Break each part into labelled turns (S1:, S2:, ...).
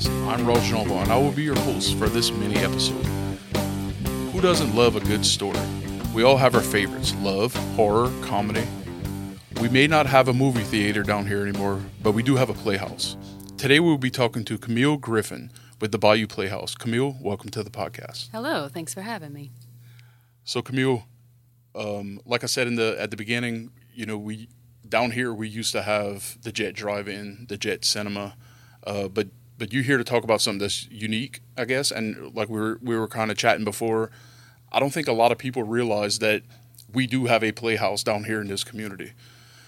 S1: podcast. I'm Raj Nova, and I will be your host for this mini episode. Who doesn't love a good story? We all have our favorites love, horror, comedy. We may not have a movie theater down here anymore, but we do have a playhouse. Today we will be talking to Camille Griffin with the Bayou Playhouse. Camille, welcome to the podcast.
S2: Hello, thanks for having me.
S1: So Camille, um, like I said in the at the beginning, you know, we down here we used to have the Jet Drive-In, the Jet Cinema, uh, but but you're here to talk about something that's unique, I guess. And like we were we were kind of chatting before, I don't think a lot of people realize that we do have a playhouse down here in this community.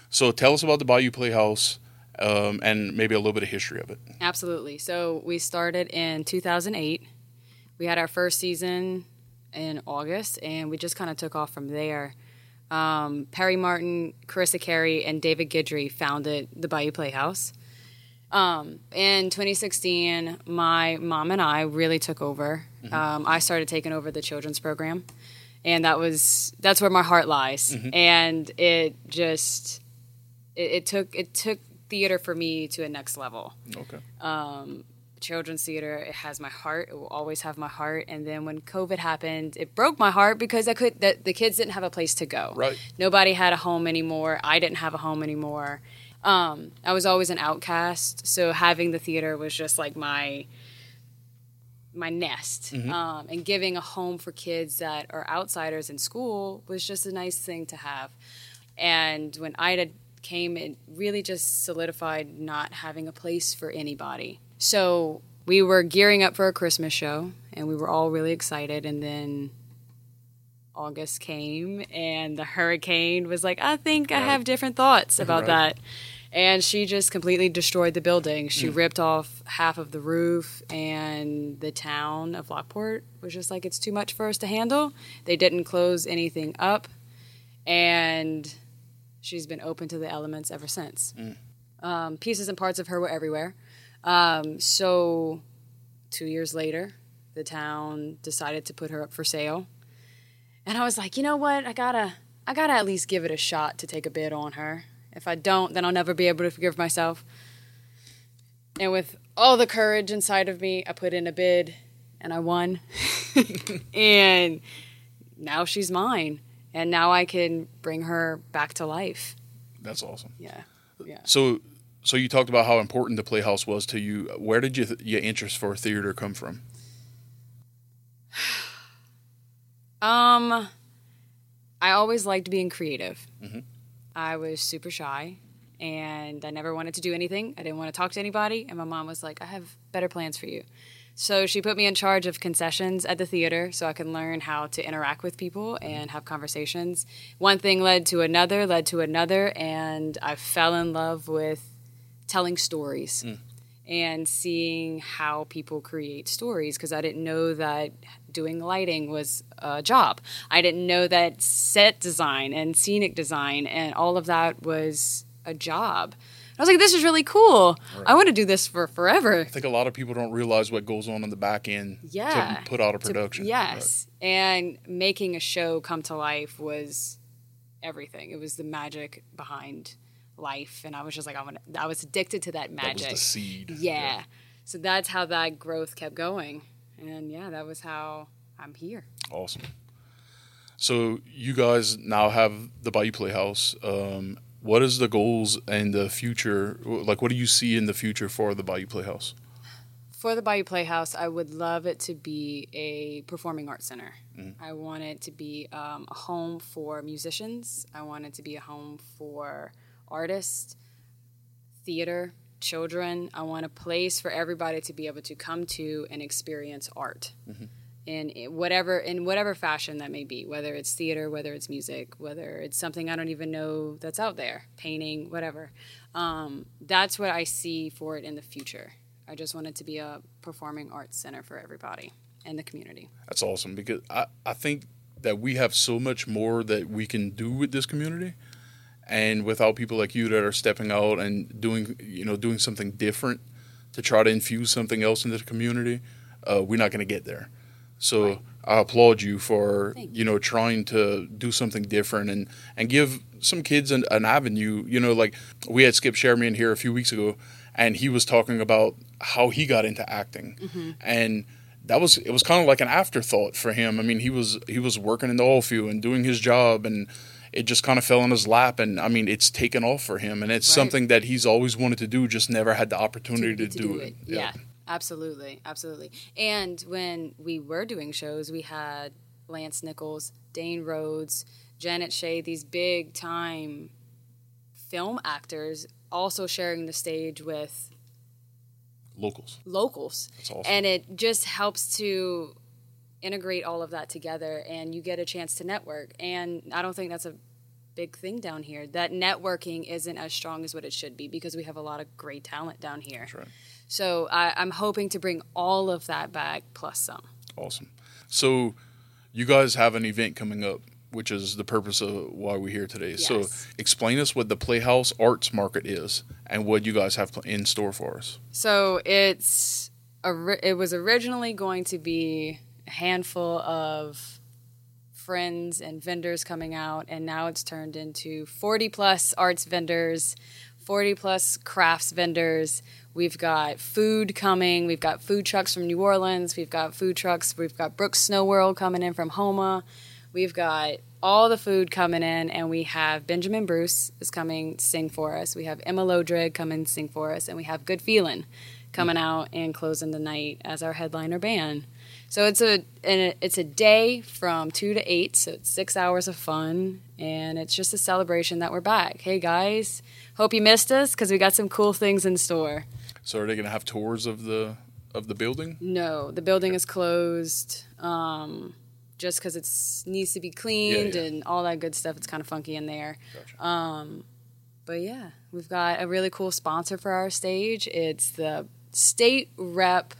S1: So tell us about the Bayou Playhouse. Um, and maybe a little bit of history of it.
S2: Absolutely. So we started in 2008. We had our first season in August, and we just kind of took off from there. Um, Perry Martin, Carissa Carey, and David Guidry founded the Bayou Playhouse. Um, in 2016, my mom and I really took over. Mm-hmm. Um, I started taking over the children's program, and that was that's where my heart lies. Mm-hmm. And it just it, it took it took theater for me to a next level.
S1: Okay.
S2: Um, children's theater it has my heart it will always have my heart and then when covid happened it broke my heart because i could the, the kids didn't have a place to go
S1: right
S2: nobody had a home anymore i didn't have a home anymore um, i was always an outcast so having the theater was just like my my nest mm-hmm. um, and giving a home for kids that are outsiders in school was just a nice thing to have and when ida came, it really just solidified not having a place for anybody. So we were gearing up for a Christmas show, and we were all really excited. And then August came, and the hurricane was like, I think right. I have different thoughts about right. that. And she just completely destroyed the building. She mm. ripped off half of the roof, and the town of Lockport was just like, it's too much for us to handle. They didn't close anything up. And she's been open to the elements ever since. Mm. Um, pieces and parts of her were everywhere. Um, so, two years later, the town decided to put her up for sale, and I was like, you know what? I gotta, I gotta at least give it a shot to take a bid on her. If I don't, then I'll never be able to forgive myself. And with all the courage inside of me, I put in a bid, and I won. and now she's mine and now I can bring her back to life.
S1: That's awesome.
S2: Yeah, yeah.
S1: So, so you talked about how important the Playhouse was to you. Where did you, your interest for theater come from?
S2: um, I always liked being creative. Mm-hmm. I was super shy, and I never wanted to do anything. I didn't want to talk to anybody, and my mom was like, "I have better plans for you." So she put me in charge of concessions at the theater so I can learn how to interact with people and have conversations. One thing led to another, led to another, and I fell in love with telling stories mm. And seeing how people create stories because I didn't know that doing lighting was a job. I didn't know that set design and scenic design and all of that was a job. I was like, this is really cool. Right. I want to do this for forever.
S1: I think a lot of people don't realize what goes on in the back end
S2: yeah.
S1: to put out a production.
S2: To, yes. Right. And making a show come to life was everything. It was the magic behind life. And I was just like, I want I was addicted to that magic.
S1: That was the seed.
S2: Yeah. yeah. So that's how that growth kept going. And yeah, that was how I'm here.
S1: Awesome. So you guys now have the Bayou Playhouse. Um, what is the goals and the future? Like, what do you see in the future for the Bayou Playhouse?
S2: For the Bayou Playhouse, I would love it to be a performing arts center. Mm-hmm. I want it to be um, a home for musicians. I want it to be a home for artists, theater, children. I want a place for everybody to be able to come to and experience art. Mm-hmm in whatever in whatever fashion that may be whether it's theater whether it's music whether it's something i don't even know that's out there painting whatever um, that's what i see for it in the future i just want it to be a performing arts center for everybody and the community
S1: that's awesome because i, I think that we have so much more that we can do with this community and without people like you that are stepping out and doing you know doing something different to try to infuse something else into the community uh, we're not going to get there so right. I applaud you for you. you. know trying to do something different and and give some kids an, an, avenue. You know, like we had Skip Sherman here a few weeks ago, and he was talking about how he got into acting,
S2: Mm-hmm.
S1: and that was it was kind of like an afterthought for him. I mean, he was he was working in the oil field and doing his job, and it just kind of fell in his lap. And I mean, it's taken off for him, and it's
S2: Right.
S1: something that he's always wanted to do, just never had the opportunity to, do, it.
S2: Yeah. absolutely, absolutely. And when we were doing shows, we had Lance Nichols, Dane Rhodes, Janet Shea, these big time film actors also sharing the stage with
S1: locals.
S2: locals.
S1: That's awesome.
S2: And it just helps to integrate all of that together and you get a chance to network. And I don't think that's a big thing down here. That networking isn't as strong as what it should be because we have a lot of great talent down here.
S1: That's right.
S2: So I, I'm hoping to bring all of that back plus some.
S1: Awesome. So, you guys have an event coming up, which is the purpose of why we're here today. So, explain us what the Playhouse Arts Market is and what you guys have in store for us.
S2: So it's it was originally going to be handful of friends and vendors coming out, and now it's turned into 40 plus arts vendors, 40 plus crafts vendors. We've got food coming. We've got food trucks from New Orleans. We've got food trucks. We've got Brooks Snow World coming in from Houma. We've got all the food coming in, and we have Benjamin Bruce is coming sing for us. We have Emma Lodrigue coming to sing for us, and we have Good Feelin' coming out and closing the night as our headliner band. So it's a and it's a day from two to eight, so it's six hours of fun, and it's just a celebration that we're back. Hey guys, hope you missed us because we got some cool things in store.
S1: So, are they going to have tours of the of the building?
S2: No, the building is closed. Um, just because it needs to be cleaned
S1: yeah.
S2: and all that good stuff. It's kind of funky in there.
S1: Gotcha.
S2: Um, but yeah, we've got a really cool sponsor for our stage. It's the state rep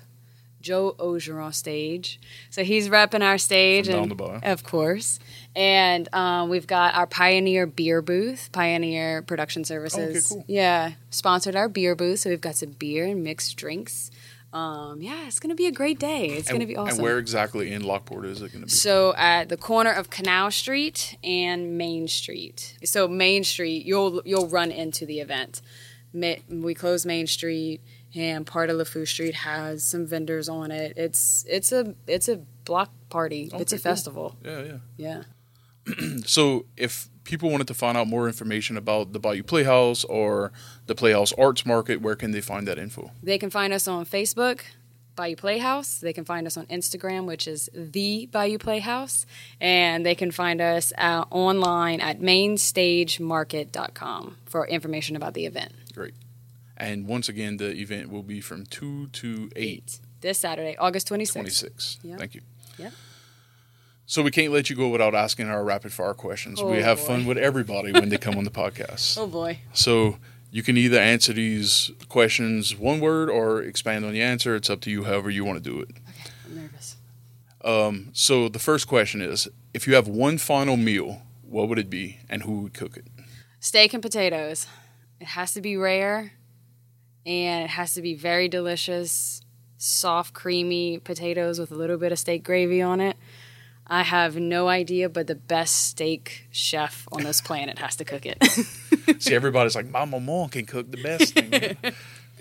S2: Joe Orgeron stage. So he's repping our stage, and
S1: the bar.
S2: of course. And um, we've got our Pioneer beer booth, Pioneer Production Services.
S1: cool.
S2: Yeah, sponsored our beer booth. So we've got some beer and mixed drinks. Um, yeah, it's gonna be a great day. It's gonna be awesome.
S1: And where exactly in Lockport is it going to be?
S2: So at the corner of Canal Street and Main Street. So Main Street, you'll you'll run into the event. We close Main Street, and part of LeFou Street has some vendors on it. It's it's a it's a block party. it's
S1: Okay,
S2: a
S1: cool.
S2: festival.
S1: yeah, yeah.
S2: Yeah.
S1: So, if people wanted to find out more information about the Bayou Playhouse or the Playhouse Arts Market, where can they find that info?
S2: They can find us on Facebook, Bayou Playhouse. They can find us on Instagram, which is the Bayou Playhouse, and they can find us uh, online at mainstagemarket.com for information about the event.
S1: Great. And once again, the event will be from 2 to 8,
S2: This Saturday, August 26th.
S1: 26.
S2: Yeah.
S1: Thank you.
S2: Yeah.
S1: So, we can't let you go without asking our rapid fire questions. we
S2: Oh,
S1: have
S2: boy.
S1: fun with everybody when they come on the podcast.
S2: Oh boy.
S1: So, you can either answer these questions one word or expand on the answer. It's up to you, however, you want to do it.
S2: Okay, I'm nervous.
S1: Um, so, the first question is if you have one final meal, what would it be and who would cook it?
S2: Steak and potatoes. It has to be rare and it has to be very delicious, soft, creamy potatoes with a little bit of steak gravy on it. I have no idea, but the best steak chef on this planet has to cook it.
S1: See, everybody's like, my mom can cook the best thing.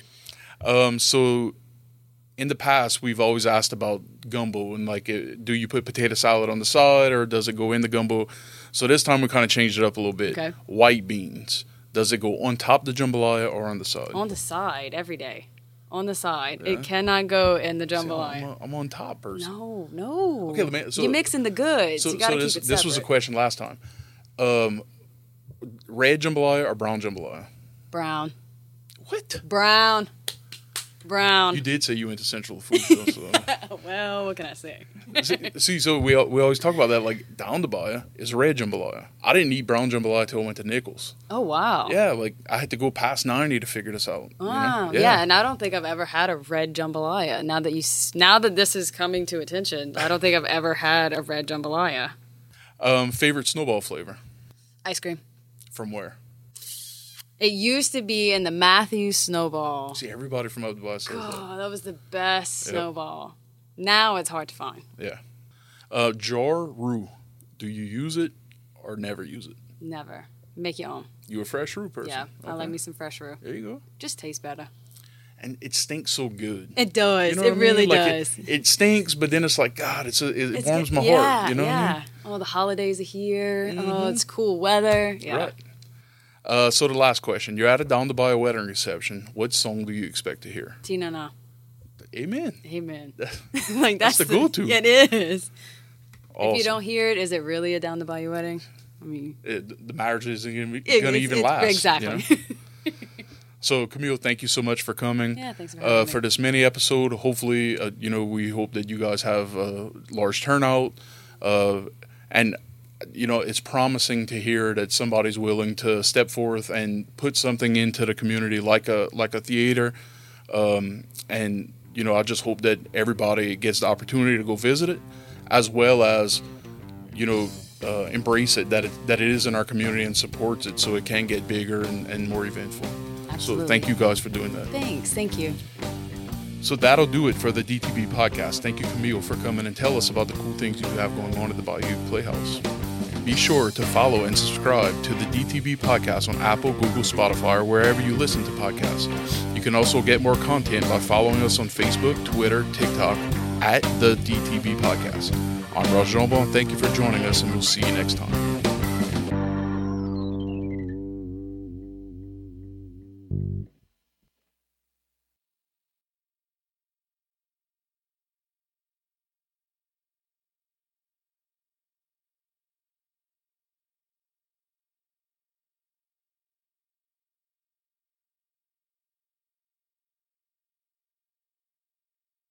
S1: um, so, in the past, we've always asked about gumbo and like, uh, do you put potato salad on the side or does it go in the gumbo? So this time we kind of changed it up a little bit.
S2: Okay.
S1: White beans. Does it go on top of the jambalaya or on the side?
S2: on the side every day. On the side.
S1: Yeah.
S2: It cannot go in the
S1: See, I'm, a, I'm on top person.
S2: No, no.
S1: Okay, let me- so-
S2: You're mixing the goods.
S1: So,
S2: you gotta
S1: so this,
S2: keep it
S1: this was a question last time. Um, red jambalaya or brown jambalaya?
S2: Brown.
S1: What?
S2: Brown. Brown.
S1: You did say you went to Central Food. Though, so.
S2: well, what can I say?
S1: See- See, so we we always talk about that. Like down the bayou is red jambalaya. I didn't eat brown jambalaya till I went to Nicholls.
S2: Oh wow.
S1: Yeah, like I had to go past ninety to figure this out. you know?
S2: Wow. Yeah. and I don't think I've ever had a red jambalaya. Now that you, now that this is coming to attention, I don't think I've ever had a red jambalaya.
S1: Um, favorite snowball flavor
S2: Ice cream.
S1: from where?
S2: It used to be in the Matthews Snowball.
S1: See, everybody from up the says that.
S2: Oh, that was the best
S1: Yep.
S2: snowball. Now it's hard to find.
S1: Yeah. Uh, jar roux. Do you use it or never use it?
S2: Never. Make your own.
S1: You a fresh roux person?
S2: Yeah, I
S1: Okay.
S2: like me some fresh roux.
S1: There you go.
S2: Just tastes better.
S1: and it stinks so good.
S2: It does.
S1: You know
S2: it
S1: what I mean?
S2: really
S1: Like,
S2: does.
S1: It, it stinks, but then it's like God. It's a, it
S2: It's
S1: warms
S2: good-
S1: my
S2: yeah,
S1: heart. You know
S2: yeah.
S1: what I mean?
S2: Oh, the holidays are here. Oh, it's cool weather. Yeah.
S1: Right. Uh, so the last question: You're at a down the bayou wedding reception. What song do you expect to hear?
S2: Tina na.
S1: Amen.
S2: Amen. like that's,
S1: the go-to.
S2: It is.
S1: Awesome.
S2: If you don't hear it, is it really a down the bayou wedding? I mean,
S1: It- the marriage isn't gonna, be,
S2: it-
S1: gonna
S2: it's-
S1: even
S2: it's-
S1: last. you
S2: Exactly.
S1: know? So Camille, thank you so much for coming.
S2: Yeah, thanks for having
S1: uh,
S2: me.
S1: for this mini episode. Hopefully, uh, you know, we hope that you guys have a large turnout, uh, and you know, it's promising to hear that somebody's willing to step forth and put something into the community, like a like a theater, um, and you know, I just hope that everybody gets the opportunity to go visit it, as well as, you know. Uh, embrace it that it that it is in our community and supports it so it can get bigger and, and more eventful.
S2: Absolutely.
S1: So thank you guys for doing that.
S2: Thanks. Thank you.
S1: So that'll do it for the DTB podcast. Thank you, Camille, for coming and tell us about the cool things you have going on at the Bayou Playhouse. Be sure to follow and subscribe to the DTB podcast on Apple, Google, Spotify, or wherever you listen to podcasts. You can also get more content by following us on Facebook, Twitter, TikTok at the DTB podcast. I'm Raj Jambon. Thank you for joining us, and we'll see you next time.